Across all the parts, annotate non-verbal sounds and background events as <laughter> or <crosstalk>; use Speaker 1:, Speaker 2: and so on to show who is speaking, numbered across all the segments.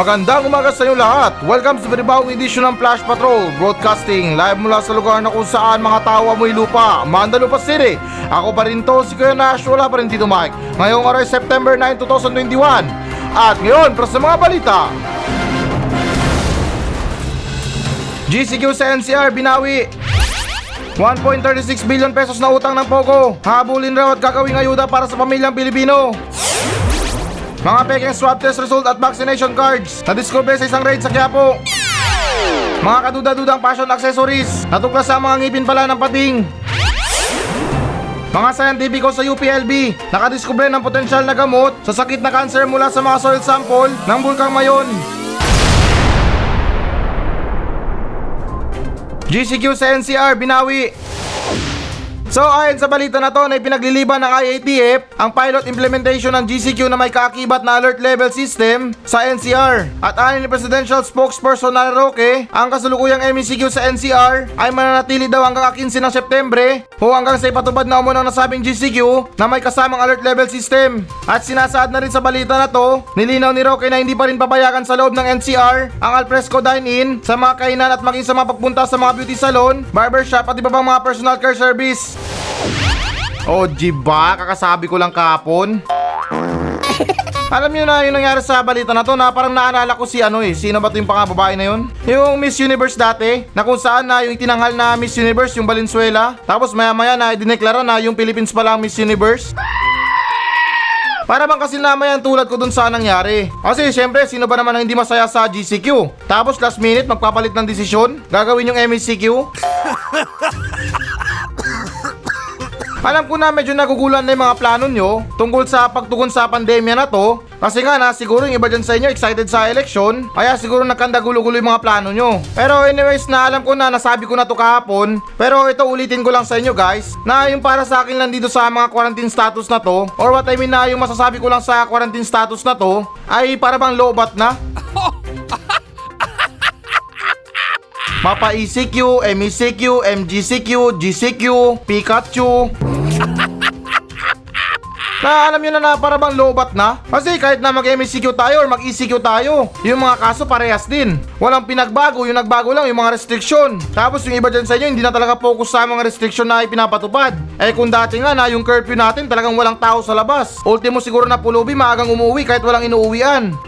Speaker 1: Magandang umaga sa inyo lahat. Welcome sa panibawang edisyon ng Flash Patrol Broadcasting live mula sa lugar na kung saan mga tao amoy lupa, Mandalupa City. Ako pa rin to, si Kuya Nash, wala pa rin dito Mike. Ngayong araw September 9, 2021. At ngayon, para sa mga balita. GCQ sa NCR, binawi. 1.36 billion pesos na utang ng Pogo. Habulin raw at gagawing ayuda para sa pamilyang Pilipino. Mga peking swab test result at vaccination cards na discover sa isang raid sa Quiapo. Mga kaduda-dudang fashion accessories natuklas sa mga ngipin pala ng pating. Mga scientifico sa UPLB nakadiskubre ng potensyal na gamot sa sakit na cancer mula sa mga soil sample ng Bulkang Mayon. GCQ sa NCR binawi So ayon sa balita na to na ipinagliliban ng IATF ang pilot implementation ng GCQ na may kaakibat na alert level system sa NCR. At ayon ni Presidential Spokesperson na Roque, ang kasulukuyang MECQ sa NCR ay mananatili daw hanggang 15 ng Setyembre o hanggang sa ipatubad na umunang nasabing GCQ na may kasamang alert level system. At sinasaad na rin sa balita na to, nilinaw ni Roque na hindi pa rin papayagan sa loob ng NCR ang alfresco dine-in sa mga kainan at maging sa mga pagpunta sa mga beauty salon, barbershop at iba pang mga personal care service. Oh, jiba, kakasabi ko lang kahapon. Alam niyo na yung nangyari sa balita na to na parang naalala ko si ano eh, sino ba to yung pangababae na yun? Yung Miss Universe dati, na kung saan na yung itinanghal na Miss Universe, yung Valenzuela. Tapos maya maya na dineklara na yung Philippines pala ang Miss Universe. Para bang kasi namayan tulad ko dun sa nangyari. Kasi syempre, sino ba naman ang hindi masaya sa GCQ? Tapos last minute, magpapalit ng desisyon? Gagawin yung MECQ? <laughs> Alam ko na medyo nagugulan na yung mga plano nyo tungkol sa pagtugon sa pandemya na to. Kasi nga na siguro yung iba dyan sa inyo excited sa election. Kaya siguro nagkanda gulo-gulo yung mga plano nyo. Pero anyways na alam ko na nasabi ko na to kahapon. Pero ito ulitin ko lang sa inyo guys. Na yung para sa akin lang dito sa mga quarantine status na to. Or what I mean na yung masasabi ko lang sa quarantine status na to. Ay para bang lobat na. <laughs> Mapa ECQ, MECQ, MGCQ, GCQ, Pikachu. Na alam nyo na na para bang lobat na? Kasi kahit na mag-MECQ tayo or mag-ECQ tayo, yung mga kaso parehas din. Walang pinagbago, yung nagbago lang yung mga restriksyon. Tapos yung iba dyan sa inyo, hindi na talaga focus sa mga restriksyon na ipinapatupad. Eh kung dati nga na yung curfew natin talagang walang tao sa labas. Ultimo siguro na pulubi, maagang umuwi kahit walang inuuwian. <laughs>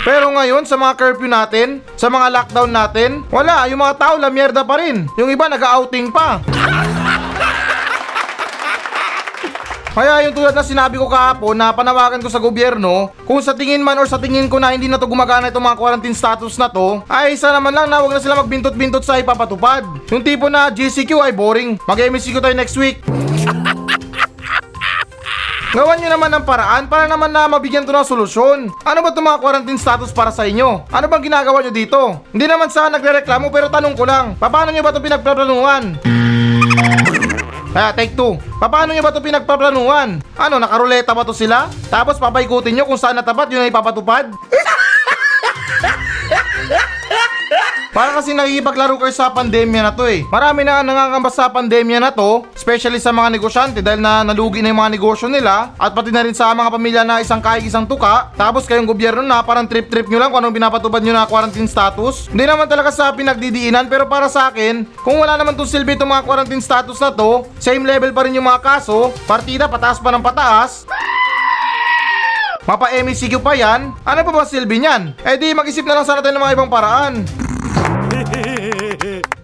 Speaker 1: Pero ngayon sa mga curfew natin, sa mga lockdown natin, wala, yung mga tao la mierda pa rin. Yung iba nag-outing pa. <laughs> Kaya yung tulad na sinabi ko kahapon na panawagan ko sa gobyerno, kung sa tingin man or sa tingin ko na hindi na to gumagana itong mga quarantine status na to, ay isa naman lang na wag na sila magbintot-bintot sa ipapatupad. Yung tipo na GCQ ay boring, mag-MCQ tayo next week. <laughs> Gawan nyo naman ng paraan para naman na mabigyan to ng solusyon. Ano ba itong mga quarantine status para sa inyo? Ano bang ginagawa nyo dito? Hindi naman sa nagre-reklamo pero tanong ko lang, paano nyo ba ito pinagpaplanuhan? Kaya take two. Paano nyo ba ito pinagpaplanuhan? Ano, nakaruleta ba to sila? Tapos papaikutin nyo kung saan natapat yun ay ipapatupad? <laughs> Para kasi nakikipaglaro kayo sa pandemya na to eh. Marami na nangangamba sa pandemya na to, especially sa mga negosyante dahil na nalugi na yung mga negosyo nila at pati na rin sa mga pamilya na isang kahig isang tuka. Tapos kayong gobyerno na parang trip-trip nyo lang kung anong pinapatupad nyo na quarantine status. Hindi naman talaga sa pinagdidiinan pero para sa akin, kung wala naman itong silbi itong mga quarantine status na to, same level pa rin yung mga kaso, partida pataas pa ng pataas, Mapa MECQ pa yan? Ano pa ba silbi niyan? Eh di mag-isip na lang sana tayo ng mga ibang paraan. <laughs>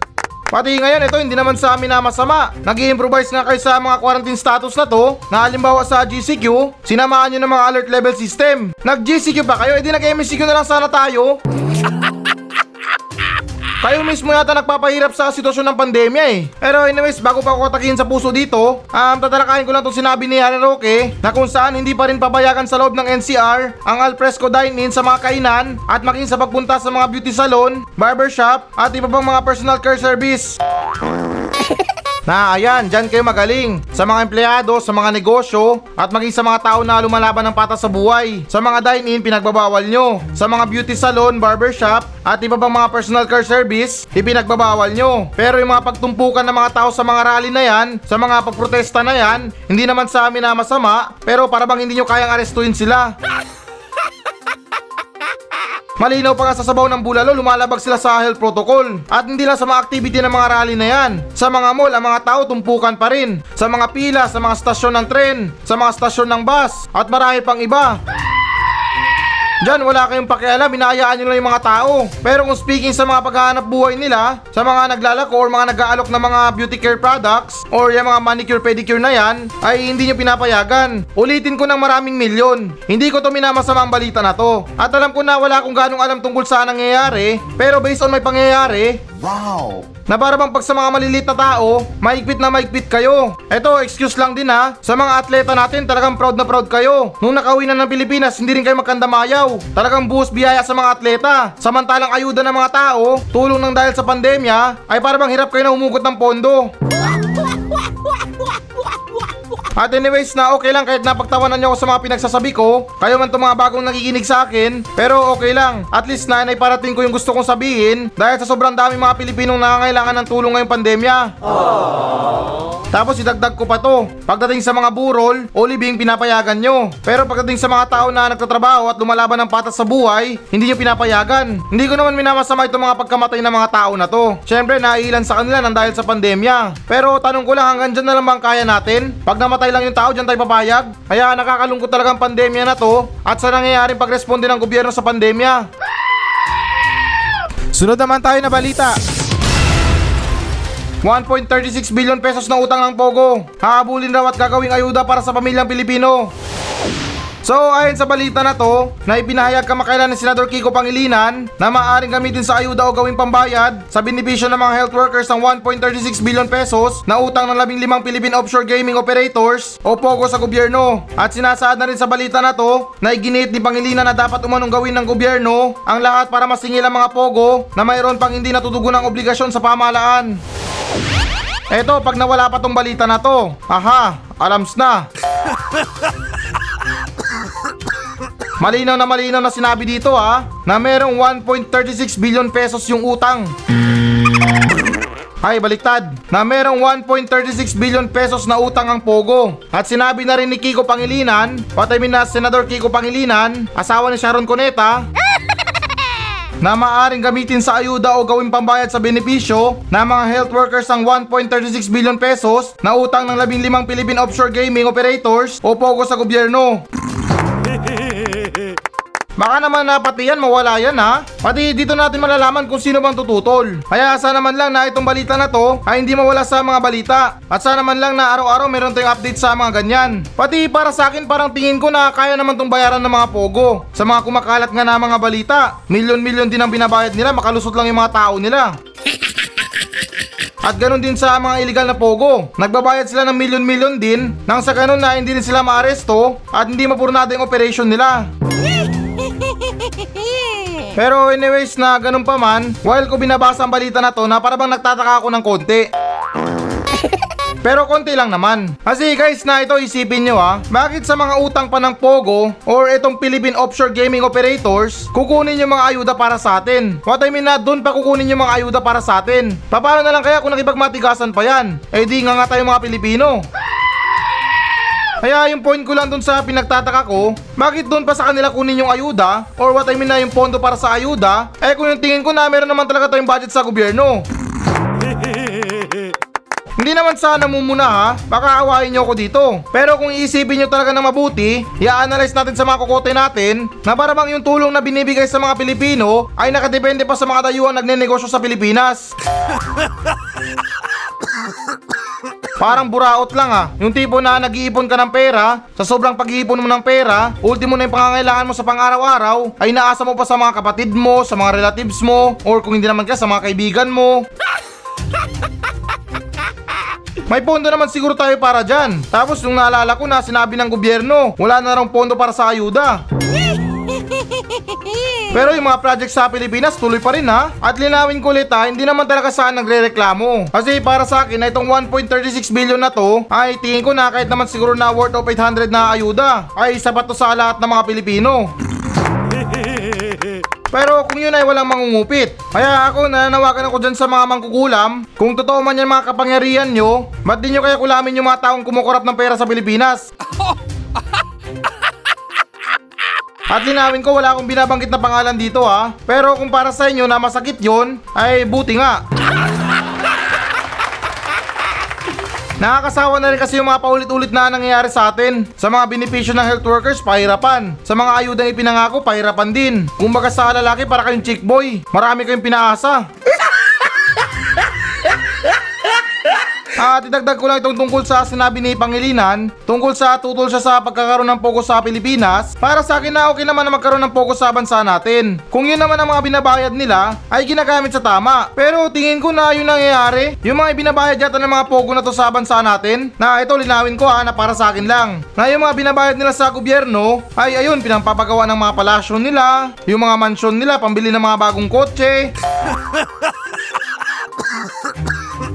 Speaker 1: Pati ngayon, ito hindi naman sa amin na masama. nag improvise nga kayo sa mga quarantine status na to, na halimbawa sa GCQ, sinamaan nyo ng mga alert level system. Nag-GCQ ba kayo? Eh di nag-MECQ na lang sana tayo. Kayo mismo yata nagpapahirap sa sitwasyon ng pandemya eh. Pero anyways, bago pa ako katakihin sa puso dito, um, tatalakayin ko lang itong sinabi ni Harry Roque na kung saan hindi pa rin pabayagan sa loob ng NCR ang alfresco dine-in sa mga kainan at maging sa pagpunta sa mga beauty salon, barbershop at iba pang mga personal care service. Na ayan, dyan kayo magaling. Sa mga empleyado, sa mga negosyo, at maging sa mga tao na lumalaban ng patas sa buhay. Sa mga dine-in, pinagbabawal nyo. Sa mga beauty salon, barbershop, at iba pang mga personal care service, ipinagbabawal nyo. Pero yung mga pagtumpukan ng mga tao sa mga rally na yan, sa mga pagprotesta na yan, hindi naman sa amin na masama, pero para bang hindi nyo kayang arestuin sila. Malinaw pa nga sa sabaw ng bulalo, lumalabag sila sa health protocol. At hindi lang sa mga activity ng mga rally na yan. Sa mga mall, ang mga tao tumpukan pa rin. Sa mga pila, sa mga stasyon ng tren, sa mga stasyon ng bus, at marami pang iba. Diyan wala kayong pakialam, binayaan nyo lang yung mga tao. Pero kung speaking sa mga paghahanap buhay nila, sa mga naglalako or mga nag-aalok ng mga beauty care products, or yung mga manicure pedicure na yan, ay hindi nyo pinapayagan. Ulitin ko ng maraming milyon. Hindi ko to minamasama ang balita na to. At alam ko na wala akong ganong alam tungkol sa nangyayari, pero based on may pangyayari,
Speaker 2: Wow!
Speaker 1: na para bang pag sa mga maliliit na tao, maigpit na maigpit kayo. Eto, excuse lang din ha. Sa mga atleta natin, talagang proud na proud kayo. Nung nakauwi na ng Pilipinas, hindi rin kayo magkandamayaw. Talagang buhos biyaya sa mga atleta. Samantalang ayuda ng mga tao, tulong ng dahil sa pandemya, ay para bang hirap kayo na umugot ng pondo. At anyways na okay lang kahit napagtawanan niyo ako sa mga pinagsasabi ko, kayo man itong mga bagong nakikinig sa akin, pero okay lang. At least na naiparating ko yung gusto kong sabihin dahil sa sobrang dami mga Pilipinong nangangailangan ng tulong ngayong pandemya. Tapos idagdag ko pa to. Pagdating sa mga burol, o libing pinapayagan nyo. Pero pagdating sa mga tao na nagtatrabaho at lumalaban ng patas sa buhay, hindi nyo pinapayagan. Hindi ko naman minamasama itong mga pagkamatay ng mga tao na to. Siyempre, naiilan sa kanila nang dahil sa pandemya. Pero tanong ko lang, hanggang dyan na lang bang kaya natin? Pag namatay lang yung tao, dyan tayo papayag? Kaya nakakalungkot talagang pandemya na to at sa nangyayaring pagresponde ng gobyerno sa pandemya. Sunod naman tayo na balita. 1.36 billion pesos na utang ng Pogo. Hahabulin raw at gagawing ayuda para sa pamilyang Pilipino. So ayon sa balita na to, na ipinahayag kamakailan ni Senador Kiko Pangilinan na maaaring gamitin sa ayuda o gawing pambayad sa benepisyo ng mga health workers ng 1.36 billion pesos na utang ng 15 Philippine Offshore Gaming Operators o POGO sa gobyerno. At sinasaad na rin sa balita na to na iginit ni Pangilinan na dapat umanong gawin ng gobyerno ang lahat para masingil ang mga POGO na mayroon pang hindi natutugon ng obligasyon sa pamahalaan. Eto, pag nawala pa tong balita na to, aha, alams na. <laughs> Malinaw na malinaw na sinabi dito ha, na merong 1.36 billion pesos yung utang. Ay, baliktad. Na merong 1.36 billion pesos na utang ang Pogo. At sinabi na rin ni Kiko Pangilinan, patay na Senador Kiko Pangilinan, asawa ni Sharon Cuneta, <laughs> na maaring gamitin sa ayuda o gawing pambayad sa benepisyo ng mga health workers ang 1.36 billion pesos na utang ng 15 Philippine Offshore Gaming Operators o POGO sa gobyerno. Baka naman na pati yan mawala yan ha. Pati dito natin malalaman kung sino bang tututol. Kaya sana man lang na itong balita na to ay hindi mawala sa mga balita. At sana man lang na araw-araw meron tayong update sa mga ganyan. Pati para sa akin parang tingin ko na kaya naman tong bayaran ng mga pogo. Sa mga kumakalat nga na mga balita. Milyon-milyon din ang binabayad nila makalusot lang yung mga tao nila. At ganun din sa mga illegal na pogo. Nagbabayad sila ng milyon-milyon din nang sa ganun na hindi din sila maaresto at hindi mapurnado yung operation nila. <laughs> Pero anyways na ganun pa man, while ko binabasa ang balita na to na para bang nagtataka ako ng konti. Pero konti lang naman. Kasi guys na ito isipin nyo ha, bakit sa mga utang pa ng Pogo or itong Philippine Offshore Gaming Operators, kukunin yung mga ayuda para sa atin? What I mean na doon pa kukunin yung mga ayuda para sa atin? Paano na lang kaya kung nakipagmatigasan pa yan? Eh di nga nga tayo mga Pilipino. Kaya yung point ko lang dun sa pinagtataka ko, bakit dun pa sa kanila kunin yung ayuda? Or what I mean na yung pondo para sa ayuda? Eh kung yung tingin ko na meron naman talaga tayong budget sa gobyerno. Hindi naman sana mumuna ha, baka awayin nyo ako dito. Pero kung iisipin nyo talaga ng mabuti, i-analyze natin sa mga kukote natin na para bang yung tulong na binibigay sa mga Pilipino ay nakadepende pa sa mga dayuhang nagnenegosyo sa Pilipinas. Parang buraot lang ah. Yung tipo na nag-iipon ka ng pera, sa sobrang pag-iipon mo ng pera, ultimo na yung pangangailangan mo sa pang-araw-araw, ay naasa mo pa sa mga kapatid mo, sa mga relatives mo, or kung hindi naman ka sa mga kaibigan mo. <laughs> May pondo naman siguro tayo para dyan. Tapos yung naalala ko na sinabi ng gobyerno, wala na raw pondo para sa ayuda. <laughs> Pero yung mga project sa Pilipinas tuloy pa rin ha. At linawin ko ulit ha, hindi naman talaga saan nagre-reklamo. Kasi para sa akin na itong 1.36 billion na to, ay tingin ko na kahit naman siguro na worth of 800 na ayuda, ay sapat to sa lahat ng mga Pilipino. Pero kung yun ay walang mangungupit. Kaya ako nananawagan ako dyan sa mga mangkukulam, kung totoo man yan mga kapangyarihan nyo, ba't di nyo kaya kulamin yung mga taong kumukurap ng pera sa Pilipinas? <laughs> At linawin ko wala akong binabanggit na pangalan dito ha. Pero kung para sa inyo na masakit yon, ay buti nga. Nakakasawa na rin kasi yung mga paulit-ulit na nangyayari sa atin. Sa mga benepisyo ng health workers, pahirapan. Sa mga ayudang ipinangako, pahirapan din. Kung baga sa lalaki, para kayong chick boy. Marami kayong pinaasa. At idagdag ko lang itong tungkol sa sinabi ni Pangilinan, tungkol sa tutol siya sa pagkakaroon ng pogo sa Pilipinas, para sa akin na okay naman na magkaroon ng pogo sa bansa natin. Kung yun naman ang mga binabayad nila, ay ginagamit sa tama. Pero tingin ko na yun nangyayari, yung mga binabayad yata ng mga pogo na to sa bansa natin, na ito linawin ko ha, na para sa akin lang. Na yung mga binabayad nila sa gobyerno, ay ayun, pinampapagawa ng mga palasyon nila, yung mga mansyon nila, pambili ng mga bagong kotse, <laughs>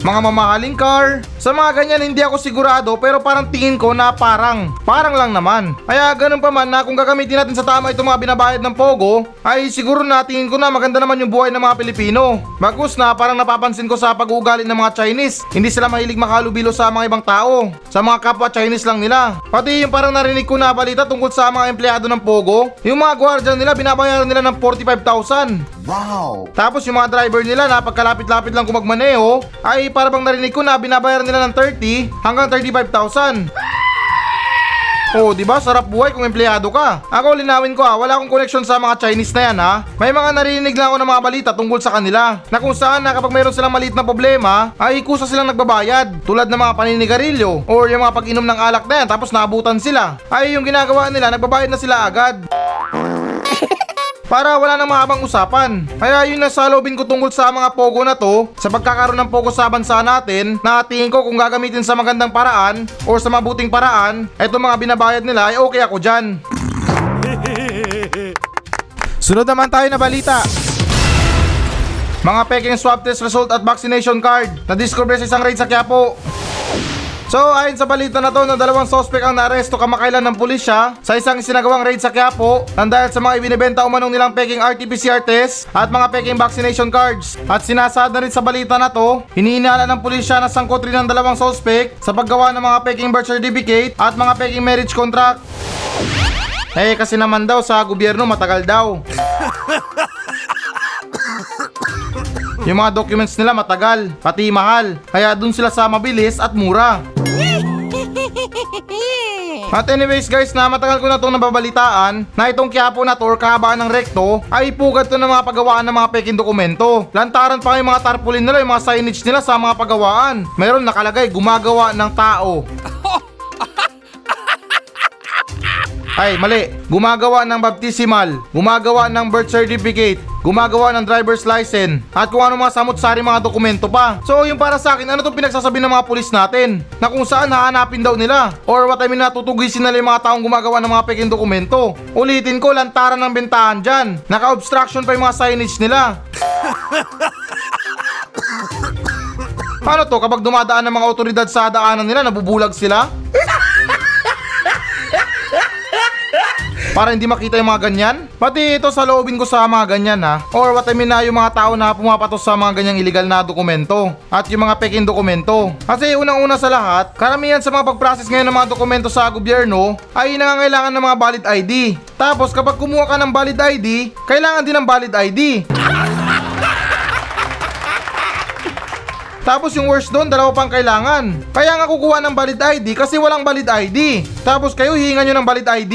Speaker 1: mga mamahaling car. Sa mga ganyan hindi ako sigurado pero parang tingin ko na parang, parang lang naman. Kaya ganun pa man na kung gagamitin natin sa tama itong mga binabayad ng Pogo, ay siguro na tingin ko na maganda naman yung buhay ng mga Pilipino. Bagus na parang napapansin ko sa pag-uugali ng mga Chinese. Hindi sila mahilig makalubilo sa mga ibang tao. Sa mga kapwa Chinese lang nila. Pati yung parang narinig ko na balita tungkol sa mga empleyado ng Pogo, yung mga gwardiya nila binabayaran nila ng 45,000.
Speaker 2: Wow!
Speaker 1: Tapos yung mga driver nila na pagkalapit-lapit lang kung magmaneho ay para bang narinig ko na binabayaran nila ng 30 hanggang 35,000. Oh, di ba? Sarap buhay kung empleyado ka. Ako linawin ko ha, wala akong connection sa mga Chinese na yan ha. May mga narinig lang ako ng mga balita tungkol sa kanila. Na kung saan na kapag mayroon silang maliit na problema, ay kusa silang nagbabayad. Tulad ng mga paninigarilyo or yung mga pag-inom ng alak na yan tapos naabutan sila. Ay yung ginagawa nila, nagbabayad na sila agad para wala nang mahabang usapan. Kaya yun na salobin ko tungkol sa mga pogo na to, sa pagkakaroon ng pogo sa bansa natin, na tingin ko kung gagamitin sa magandang paraan or sa mabuting paraan, eto mga binabayad nila ay okay ako dyan. <laughs> Sunod naman tayo na balita. Mga peking swab test result at vaccination card na discover sa isang raid sa Quiapo. So ayon sa balita na to na dalawang sospek ang naaresto kamakailan ng pulisya sa isang sinagawang raid sa Quiapo nang dahil sa mga ibinebenta umanong nilang peking RT-PCR test at mga peking vaccination cards. At sinasad na rin sa balita na to, hinihinala ng pulisya na sangkot rin ng dalawang sospek sa paggawa ng mga peking birth certificate at mga peking marriage contract. Eh kasi naman daw sa gobyerno matagal daw. Yung mga documents nila matagal, pati mahal. Kaya dun sila sa mabilis at mura. At anyways guys, na matagal ko na itong nababalitaan na itong Quiapo na to or ng rekto ay pugad to ng mga paggawaan ng mga peking dokumento. Lantaran pa yung mga tarpaulin nila, yung mga signage nila sa mga paggawaan. Meron nakalagay, gumagawa ng tao. Ay, mali. Gumagawa ng baptismal, gumagawa ng birth certificate, gumagawa ng driver's license, at kung ano mga samot-sari mga dokumento pa. So, yung para sa akin, ano itong pinagsasabi ng mga pulis natin? Na kung saan hahanapin daw nila? Or what I mean, natutugisin nila yung mga taong gumagawa ng mga peking dokumento. Ulitin ko, lantaran ng bentahan dyan. Naka-obstruction pa yung mga signage nila. Paano to kapag dumadaan ng mga otoridad sa daanan nila, nabubulag sila? Para hindi makita yung mga ganyan? Pati ito sa loobin ko sa mga ganyan ha. Or what I mean na yung mga tao na pumapatos sa mga ganyang illegal na dokumento. At yung mga peking dokumento. Kasi unang-una sa lahat, karamihan sa mga pag-process ngayon ng mga dokumento sa gobyerno ay nangangailangan ng mga valid ID. Tapos kapag kumuha ka ng valid ID, kailangan din ng valid ID. Tapos yung worst doon, dalawa pang kailangan. Kaya nga kukuha ng valid ID kasi walang valid ID. Tapos kayo hihingan nyo ng valid ID?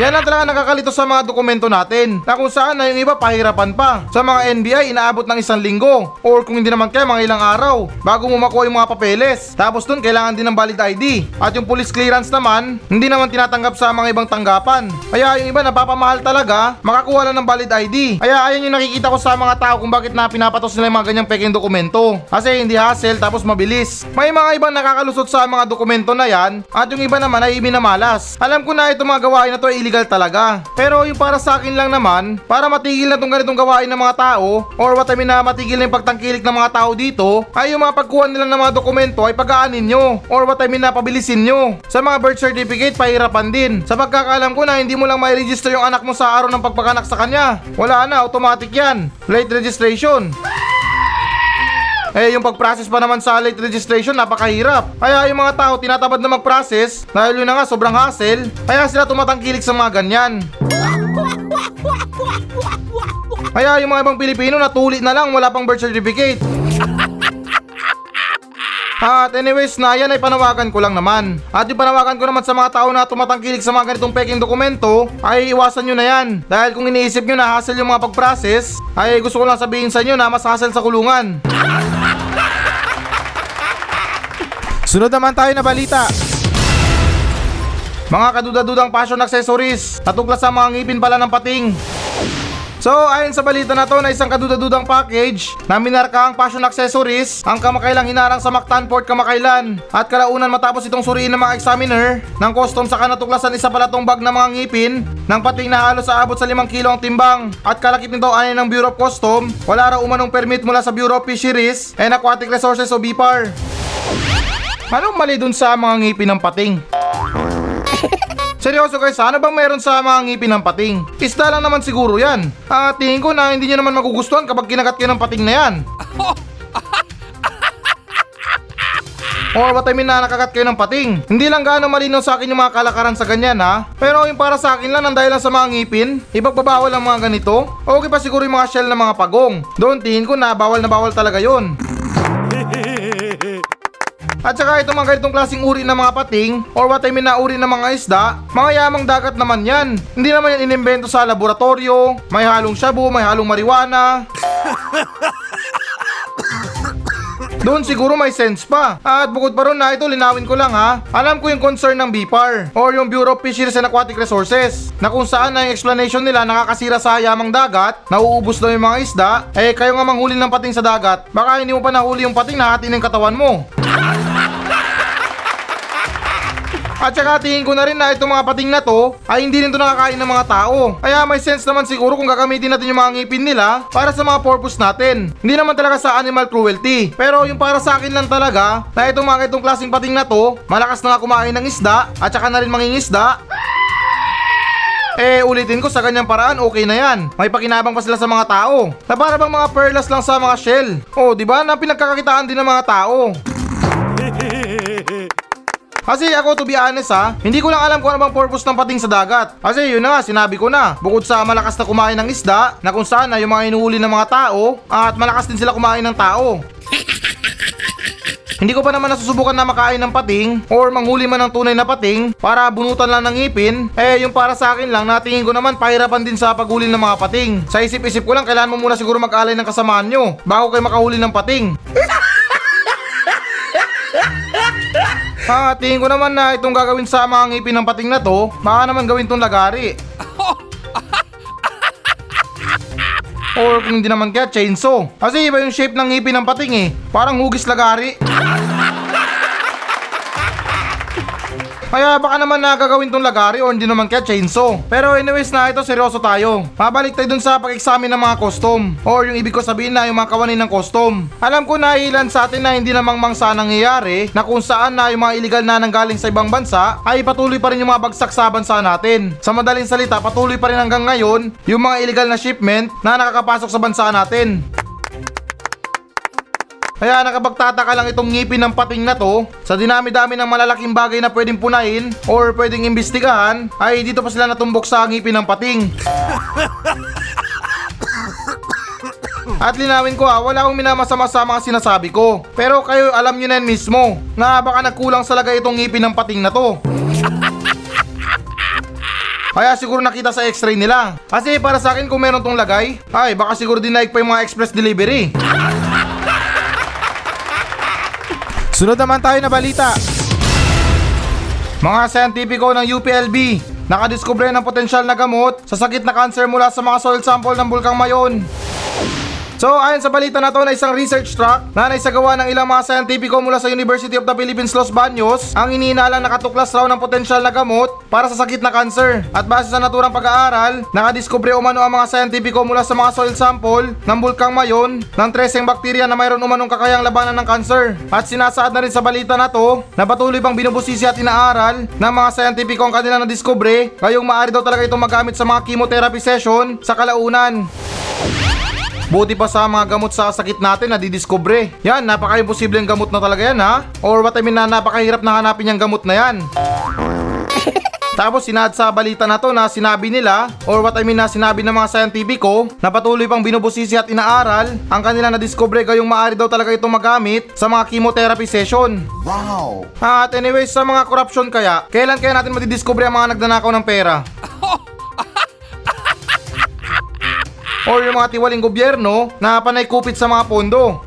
Speaker 1: Yan ang talaga nakakalito sa mga dokumento natin na kung saan na yung iba pahirapan pa. Sa mga NBI, inaabot ng isang linggo or kung hindi naman kaya mga ilang araw bago mo makuha yung mga papeles. Tapos dun kailangan din ng valid ID. At yung police clearance naman, hindi naman tinatanggap sa mga ibang tanggapan. Kaya yung iba napapamahal talaga, makakuha lang ng valid ID. Kaya ayan yung nakikita ko sa mga tao kung bakit na pinapatos nila yung mga ganyang peking dokumento. Kasi hindi hassle tapos mabilis. May mga ibang nakakalusot sa mga dokumento na yan at yung iba naman ay iminamalas. Alam ko na itong mga gawain na to ay illegal talaga. Pero yung para sa akin lang naman, para matigil na tong ganitong gawain ng mga tao, or what I mean na matigil na yung pagtangkilik ng mga tao dito, ay yung mga pagkuha nila ng mga dokumento ay pagkaanin nyo, or what I mean na pabilisin nyo. Sa mga birth certificate, pahirapan din. Sa pagkakalam ko na hindi mo lang mai-register yung anak mo sa araw ng pagpaganak sa kanya. Wala na, automatic yan. Late registration. Eh, yung pag-process pa naman sa late registration, napakahirap. Kaya yung mga tao tinatabad na mag-process, dahil yun na nga, sobrang hassle, kaya sila tumatangkilik sa mga ganyan. Kaya yung mga ibang Pilipino natuli na lang, wala pang birth certificate. At anyways na yan ay panawagan ko lang naman. At yung panawagan ko naman sa mga tao na tumatangkilik sa mga ganitong peking dokumento ay iwasan nyo na yan. Dahil kung iniisip nyo na hassle yung mga pag-process, ay gusto ko lang sabihin sa inyo na mas hassle sa kulungan. Sunod naman tayo na balita. Mga kaduda-dudang fashion accessories, natuklas sa mga ngipin pala ng pating. So, ayon sa balita na to na isang kaduda-dudang package na minarka ang fashion accessories ang kamakailang hinarang sa Mactan Port kamakailan. At kalaunan matapos itong suriin ng mga examiner ng custom saka natuklasan isa pala tong bag ng mga ngipin ng pating na halos sa abot sa 5 kilo ang timbang. At kalakip nito ay ng Bureau of Custom, wala raw umanong permit mula sa Bureau of Fisheries and Aquatic Resources o BIPAR. Anong mali dun sa mga ngipin ng pating? <laughs> Seryoso guys, ano bang meron sa mga ngipin ng pating? Isda lang naman siguro yan. Ah, tingin ko na hindi nyo naman magugustuhan kapag kinagat kayo ng pating na yan. <laughs> Or what I mean na nakagat kayo ng pating. Hindi lang gaano malinaw sa akin yung mga kalakaran sa ganyan ha. Pero yung para sa akin lang ng dahil lang sa mga ngipin, ipagbabawal ang mga ganito. Okay pa siguro yung mga shell ng mga pagong. Doon tingin ko na bawal na bawal talaga yon. At saka itong mga ganitong klaseng uri ng mga pating or what I mean na uri ng mga isda, mga yamang dagat naman yan. Hindi naman yan inimbento sa laboratorio, may halong shabu, may halong marijuana. <coughs> Doon siguro may sense pa. At bukod pa ron na ito, linawin ko lang ha. Alam ko yung concern ng BIPAR or yung Bureau of Fisheries and Aquatic Resources na kung saan na yung explanation nila nakakasira sa yamang dagat, nauubos daw yung mga isda, eh kayo nga manghuli ng pating sa dagat, baka hindi mo pa nahuli yung pating na hati ng katawan mo. At saka tingin ko na rin na itong mga pating na to ay hindi rin to nakakain ng mga tao. Kaya may sense naman siguro kung gagamitin natin yung mga ngipin nila para sa mga purpose natin. Hindi naman talaga sa animal cruelty. Pero yung para sa akin lang talaga na itong mga itong klaseng pating na to, malakas na nga kumain ng isda at saka na rin mangingisda. Eh, ulitin ko sa ganyang paraan, okay na yan. May pakinabang pa sila sa mga tao. Na para bang mga perlas lang sa mga shell. Oh, di ba? Na pinagkakakitaan din ng mga tao. Kasi ako to be honest ha, hindi ko lang alam kung ano bang purpose ng pating sa dagat. Kasi yun na nga, sinabi ko na. Bukod sa malakas na kumain ng isda, na kung saan na yung mga inuhuli ng mga tao, at malakas din sila kumain ng tao. <laughs> Hindi ko pa naman nasusubukan na makain ng pating or manghuli man ng tunay na pating para bunutan lang ng ngipin. Eh yung para sa akin lang natingin ko naman pahirapan din sa paghuli ng mga pating. Sa isip-isip ko lang kailangan mo muna siguro mag-alay ng kasamaan nyo bago kayo makahuli ng pating. <laughs> Ha, tingin ko naman na itong gagawin sa mga ngipin ng pating na to, baka naman gawin tong lagari. <laughs> Or kung hindi naman kaya, chainsaw. Kasi iba yung shape ng ngipin ng pating eh. Parang hugis lagari. Kaya baka naman nagagawin tong lagari o hindi naman kaya chainsaw. Pero anyways na ito, seryoso tayo. Mabalik tayo dun sa pag-examine ng mga custom. Or yung ibig ko sabihin na yung mga kawanin ng custom. Alam ko na ilan sa atin na hindi namang mangsa nangyayari na kung saan na yung mga illegal na nanggaling sa ibang bansa ay patuloy pa rin yung mga bagsak sa bansa natin. Sa madaling salita, patuloy pa rin hanggang ngayon yung mga illegal na shipment na nakakapasok sa bansa natin. Kaya nakapagtataka lang itong ngipin ng pating na to sa dinami-dami ng malalaking bagay na pwedeng punain or pwedeng imbestigahan ay dito pa sila natumbok sa ngipin ng pating. <laughs> At linawin ko ha, wala akong minamasama sa mga sinasabi ko. Pero kayo alam nyo na yan mismo na baka nagkulang sa lagay itong ngipin ng pating na to. <laughs> Kaya siguro nakita sa x-ray nila. Kasi para sa akin kung meron tong lagay, ay baka siguro dinaig pa yung mga express delivery. <laughs> Sunod naman tayo na balita. Mga scientifico ng UPLB nakadiskubre ng potensyal na gamot sa sakit na cancer mula sa mga soil sample ng Bulkang Mayon. So ayon sa balita na to na isang research track na naisagawa ng ilang mga scientifico mula sa University of the Philippines Los Baños ang iniinalang nakatuklas raw ng potensyal na gamot para sa sakit na cancer. At base sa naturang pag-aaral, nakadiskubre umano ang mga scientifico mula sa mga soil sample ng Bulkang Mayon ng treseng bakterya na mayroon umanong kakayang labanan ng cancer. At sinasaad na rin sa balita na to na patuloy pang binubusisi at inaaral ng mga scientifico ang kanilang nadiskubre ngayong maaari daw talaga itong magamit sa mga chemotherapy session sa kalaunan. Buti pa sa mga gamot sa sakit natin na didiskubre. Yan, napaka-imposibleng gamot na talaga yan ha. Or what I mean na napakahirap na hanapin yung gamot na yan. <laughs> Tapos sinad sa balita na to na sinabi nila or what I mean na sinabi ng mga scientifico na patuloy pang binubusisi at inaaral ang kanila na discover gayong maaari daw talaga itong magamit sa mga chemotherapy session.
Speaker 2: Wow!
Speaker 1: At anyways sa mga corruption kaya, kailan kaya natin madidiscover ang mga nagnanakaw ng pera? <laughs> or yung mga tiwaling gobyerno na panay kupit sa mga pondo.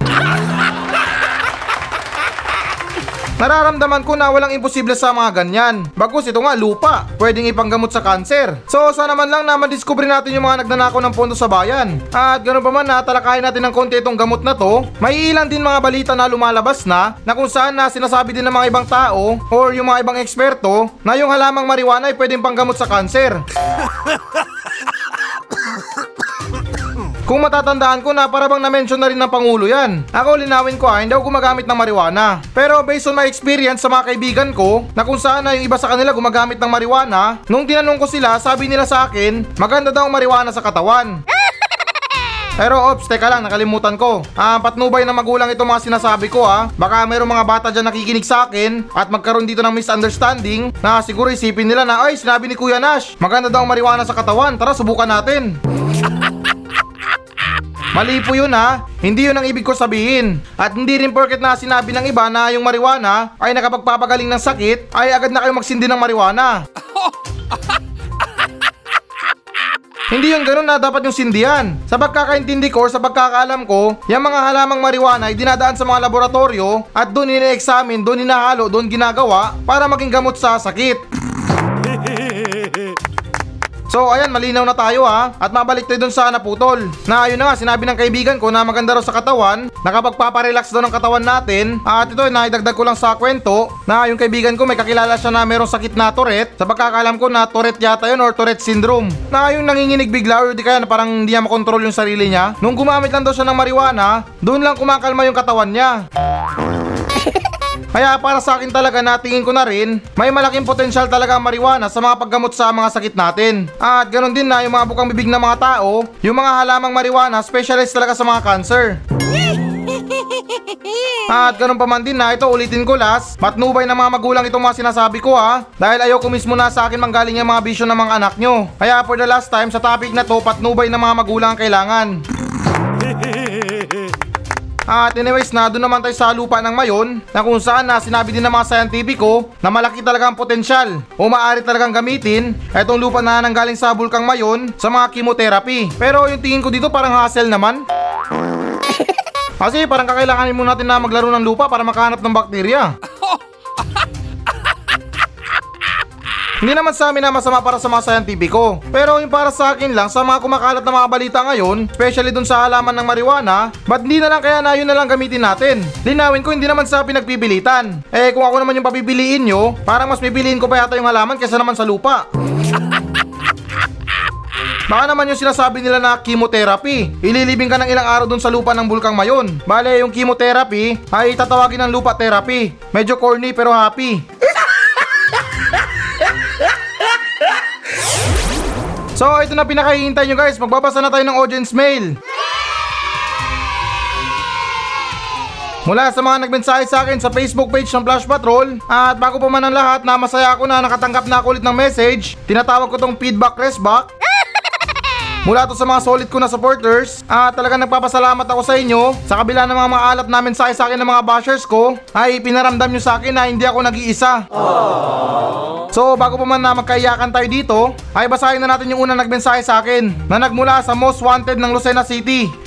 Speaker 1: Nararamdaman ko na walang imposible sa mga ganyan. Bagus ito nga, lupa. Pwedeng ipanggamot sa kanser. So sana man lang na madiskubre natin yung mga nagnanakaw ng pondo sa bayan. At ganoon pa man na talakayin natin ng konti itong gamot na to, may ilan din mga balita na lumalabas na na kung saan na sinasabi din ng mga ibang tao or yung mga ibang eksperto na yung halamang marijuana ay pwedeng panggamot sa kanser. <laughs> Kung matatandaan ko na para bang na-mention na rin ng Pangulo yan. Ako linawin ko ah, hindi ako gumagamit ng marijuana. Pero based on my experience sa mga kaibigan ko, na kung saan na yung iba sa kanila gumagamit ng marijuana, nung tinanong ko sila, sabi nila sa akin, maganda daw ang marijuana sa katawan. <laughs> Pero ops, teka lang, nakalimutan ko. Ah, patnubay na magulang itong mga sinasabi ko ah. Baka mayroong mga bata dyan nakikinig sa akin at magkaroon dito ng misunderstanding na siguro isipin nila na, ay, sinabi ni Kuya Nash, maganda daw ang marijuana sa katawan, tara subukan natin. <laughs> Mali po yun ha, hindi yun ang ibig ko sabihin. At hindi rin porket na sinabi ng iba na yung marijuana ay nakapagpapagaling ng sakit, ay agad na kayo magsindi ng marijuana. <laughs> Hindi yun ganun na dapat yung sindihan. Sa pagkakaintindi ko sa pagkakaalam ko, yung mga halamang marijuana ay dinadaan sa mga laboratorio at doon ine-examine, doon hinahalo, doon ginagawa para maging gamot sa sakit. So ayan, malinaw na tayo ha. At mabalik tayo dun sa naputol. Na ayun na nga, sinabi ng kaibigan ko na maganda raw sa katawan, nakapagpaparelax daw ng katawan natin. At ito, naidagdag ko lang sa kwento na yung kaibigan ko may kakilala siya na merong sakit na Tourette. Sa pagkakalam ko na Tourette yata yun or Tourette syndrome. Na yung nanginginig bigla or di kaya na parang hindi niya makontrol yung sarili niya. Nung gumamit lang daw siya ng marijuana, doon lang kumakalma yung katawan niya. <laughs> Kaya para sa akin talaga na tingin ko na rin, may malaking potensyal talaga ang marijuana sa mga paggamot sa mga sakit natin. At ganoon din na yung mga bukang bibig ng mga tao, yung mga halamang marijuana specialist talaga sa mga cancer. <laughs> At ganun pa man din na ito ulitin ko last, matnubay ng mga magulang itong mga sinasabi ko ha, dahil ayaw ko mismo na sa akin manggaling yung mga bisyo ng mga anak nyo. Kaya for the last time sa topic na to, patnubay ng mga magulang ang kailangan. At anyways na doon naman tayo sa lupa ng mayon na kung saan na sinabi din ng mga scientifico na malaki talaga ang potensyal o maaari talagang gamitin itong lupa na nanggaling sa bulkang mayon sa mga chemotherapy. Pero yung tingin ko dito parang hassle naman. <laughs> Kasi parang kakailanganin mo natin na maglaro ng lupa para makahanap ng bakterya. <laughs> Hindi naman sa amin na masama para sa mga scientifico. Pero yung para sa akin lang, sa mga kumakalat na mga balita ngayon, especially dun sa halaman ng marijuana, ba't hindi na lang kaya na yun na lang gamitin natin? Linawin ko, hindi naman sa pinagpipilitan. Eh kung ako naman yung papipiliin nyo, parang mas pipiliin ko pa yata yung halaman kesa naman sa lupa. <laughs> Baka naman yung sinasabi nila na chemotherapy. Ililibing ka ng ilang araw dun sa lupa ng bulkang mayon. Bale, yung chemotherapy ay tatawagin ng lupa therapy. Medyo corny pero happy. So, ito na pinakahihintay nyo guys. Magbabasa na tayo ng audience mail. Mula sa mga nagmensahe sa akin sa Facebook page ng Flash Patrol At bago pa man ang lahat na masaya ako na nakatanggap na ako ulit ng message Tinatawag ko tong feedback resback Mula to sa mga solid ko na supporters At talagang nagpapasalamat ako sa inyo Sa kabila ng mga maalat na mensahe sa akin ng mga bashers ko Ay pinaramdam nyo sa akin na hindi ako nag-iisa So bago pa man na magkaiyakan tayo dito, ay basahin na natin yung unang nagmensahe sa akin na nagmula sa most wanted ng Lucena City. <laughs>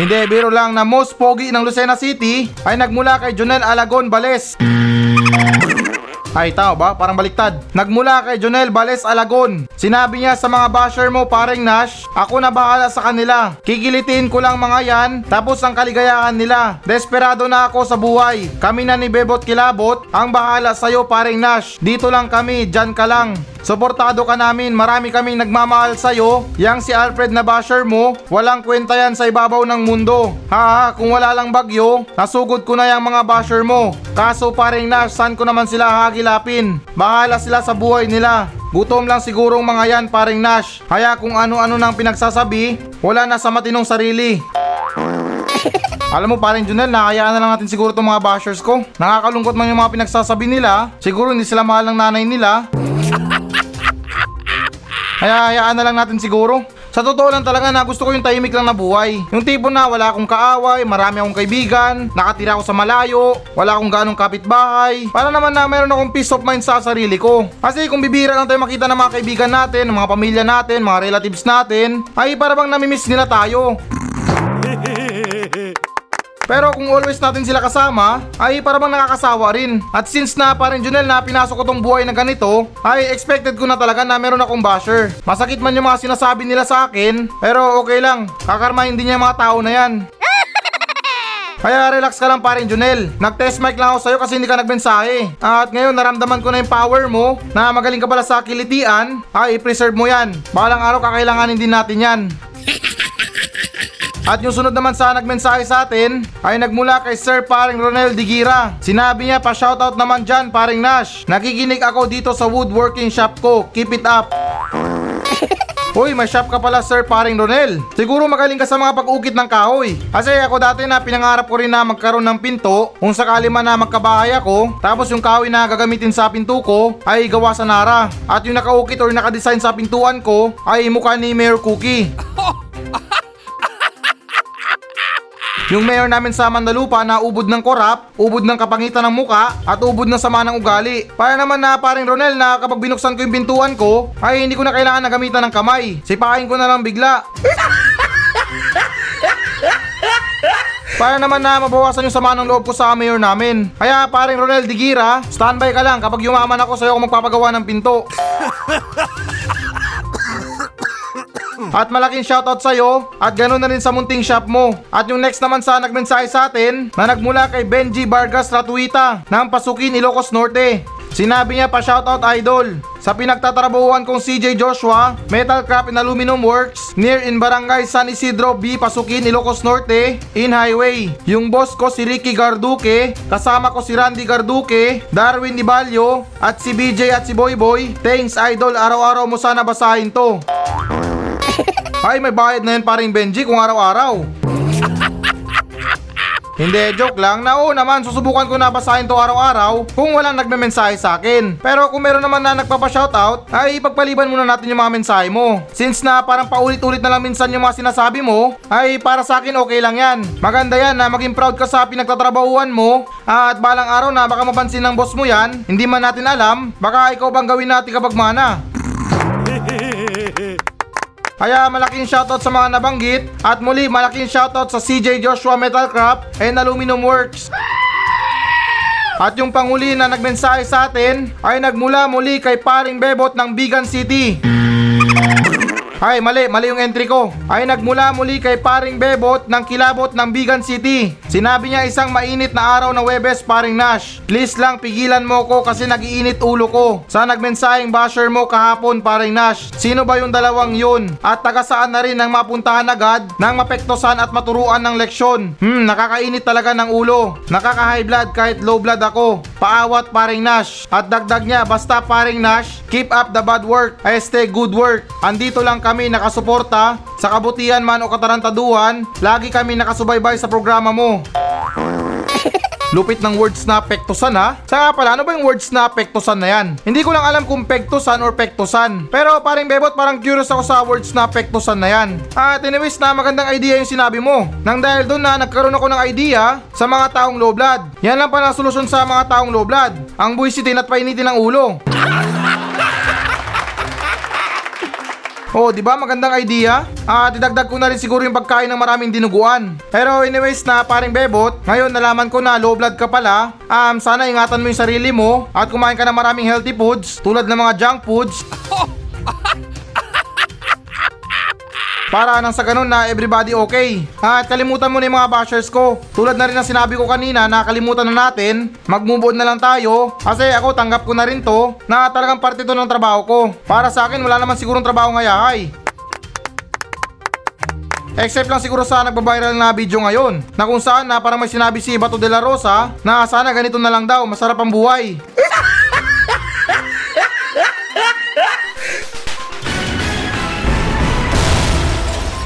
Speaker 1: Hindi, biro lang na most pogi ng Lucena City ay nagmula kay Jonel Alagon Bales. Ay, tao ba? Parang baliktad. Nagmula kay Jonel Bales Alagon. Sinabi niya sa mga basher mo, paring Nash, ako na bahala sa kanila. Kikilitin ko lang mga yan, tapos ang kaligayahan nila. Desperado na ako sa buhay. Kami na ni Bebot Kilabot, ang bahala sa'yo, paring Nash. Dito lang kami, dyan ka lang. Suportado ka namin, marami kaming nagmamahal sa'yo. Yang si Alfred na basher mo, walang kwenta yan sa ibabaw ng mundo. Ha ha, kung wala lang bagyo, nasugod ko na yung mga basher mo. Kaso paring Nash, saan ko naman sila hagilapin? Bahala sila sa buhay nila. Gutom lang sigurong mga yan paring Nash. Kaya kung ano-ano nang pinagsasabi, wala na sa matinong sarili. <laughs> Alam mo paring Junel, nakayaan na lang natin siguro itong mga bashers ko. Nakakalungkot man yung mga pinagsasabi nila. Siguro hindi sila mahal ng nanay nila. Kaya hayaan na lang natin siguro. Sa totoo lang talaga na gusto ko yung tahimik lang na buhay. Yung tipo na wala akong kaaway, marami akong kaibigan, nakatira ako sa malayo, wala akong ganong kapitbahay. Para naman na meron akong peace of mind sa sarili ko. Kasi kung bibira lang tayo makita ng mga kaibigan natin, ng mga pamilya natin, mga relatives natin, ay para bang namimiss nila tayo. Pero kung always natin sila kasama, ay para bang nakakasawa rin. At since na parin Junel na pinasok ko tong buhay na ganito, ay expected ko na talaga na meron akong basher. Masakit man yung mga sinasabi nila sa akin, pero okay lang. Kakarmahin din niya yung mga tao na yan. <laughs> Kaya relax ka lang parin Junel. Nag-test mic lang ako sa'yo kasi hindi ka nagmensahe. At ngayon naramdaman ko na yung power mo na magaling ka pala sa kilitian. Ay, i-preserve mo yan. Balang araw kakailanganin din natin yan. <laughs> At yung sunod naman sa nagmensahe sa atin ay nagmula kay Sir Paring Ronel Digira. Sinabi niya pa shoutout naman dyan Paring Nash. Nakikinig ako dito sa woodworking shop ko. Keep it up. <laughs> Uy, may shop ka pala Sir Paring Ronel. Siguro magaling ka sa mga pag-ukit ng kahoy. Kasi ako dati na pinangarap ko rin na magkaroon ng pinto kung sakali man na magkabahay ako. Tapos yung kahoy na gagamitin sa pinto ko ay gawa sa Nara. At yung nakaukit or nakadesign sa pintuan ko ay mukha ni Mayor Cookie. <laughs> Yung mayor namin sa Mandalupa na ubod ng korap, ubod ng kapangitan ng muka, at ubod ng sama ng ugali. Para naman na paring Ronel na kapag binuksan ko yung pintuan ko, ay hindi ko na kailangan na gamitan ng kamay. Sipain ko na lang bigla. Para naman na mabawasan yung sama ng loob ko sa mayor namin. Kaya paring Ronel Digira, standby ka lang kapag yumaman ako sa'yo ako magpapagawa ng pinto. <laughs> At malaking shoutout sa'yo at ganoon na rin sa munting shop mo. At yung next naman sa nagmensahe sa atin na nagmula kay Benji Vargas Ratuita ng Pasukin, Ilocos Norte. Sinabi niya pa shoutout idol sa pinagtatrabahuan kong CJ Joshua, Metal Craft and Aluminum Works near in Barangay San Isidro B, Pasukin, Ilocos Norte, in highway. Yung boss ko si Ricky Garduque, kasama ko si Randy Garduque, Darwin Dibalyo, at si BJ at si Boy Boy. Thanks idol, araw-araw mo sana basahin to. <laughs> Ay, may bayad na yun paring Benji kung araw-araw. Hindi, joke lang. Na oo naman, susubukan ko na basahin to araw-araw kung walang nagme-mensahe sa akin. Pero kung meron naman na nagpapa-shoutout, ay ipagpaliban muna natin yung mga mensahe mo. Since na parang paulit-ulit na lang minsan yung mga sinasabi mo, ay para sa akin okay lang yan. Maganda yan na maging proud ka sa pinagtatrabahuan mo at balang araw na baka mapansin ng boss mo yan, hindi man natin alam, baka ikaw bang gawin natin kapag mana. Kaya malaking shoutout sa mga nabanggit at muli malaking shoutout sa CJ Joshua Metalcraft and Aluminum Works. At yung panguli na nagmensahe sa atin ay nagmula muli kay paring Bebot ng Bigan City. Ay, mali, mali yung entry ko. Ay nagmula muli kay paring Bebot ng Kilabot ng Bigan City. Sinabi niya isang mainit na araw na Webes paring Nash. Please lang pigilan mo ko kasi nagiinit ulo ko. Sa nagmensaheng basher mo kahapon paring Nash. Sino ba yung dalawang yun? At taga saan na rin nang mapuntahan agad nang mapektosan at maturuan ng leksyon. Hmm, nakakainit talaga ng ulo. Nakaka-high blood kahit low blood ako. Paawat paring Nash. At dagdag niya basta paring Nash, keep up the bad work. Stay good work. Andito lang kami nakasuporta sa kabutihan man o katarantaduhan. Lagi kami nakasubaybay sa programa mo. Lupit ng words na pektosan ha. Saka pala, ano ba yung words na pektosan na yan? Hindi ko lang alam kung pektosan or pektosan. Pero paring bebot, parang curious ako sa words na pektosan na yan. At anyways na magandang idea yung sinabi mo. Nang dahil doon na nagkaroon ako ng idea sa mga taong low blood. Yan lang pala solusyon sa mga taong low blood. Ang buwisitin at painitin ng ulo. Oh, di ba magandang idea? At idagdag ko na rin siguro yung pagkain ng maraming dinuguan. Pero anyways na paring bebot, ngayon nalaman ko na low blood ka pala. Um, sana ingatan mo yung sarili mo at kumain ka ng maraming healthy foods tulad ng mga junk foods. <laughs> Para nang sa ganun na everybody okay. At kalimutan mo na yung mga bashers ko. Tulad na rin ang sinabi ko kanina na kalimutan na natin, mag-move on na lang tayo. Kasi ako tanggap ko na rin to na talagang parte to ng trabaho ko. Para sa akin wala naman sigurong trabaho ngayahay. Except lang siguro sa nagbabiral na video ngayon na kung saan na parang may sinabi si Bato de la Rosa na sana ganito na lang daw, masarap ang buhay. <laughs>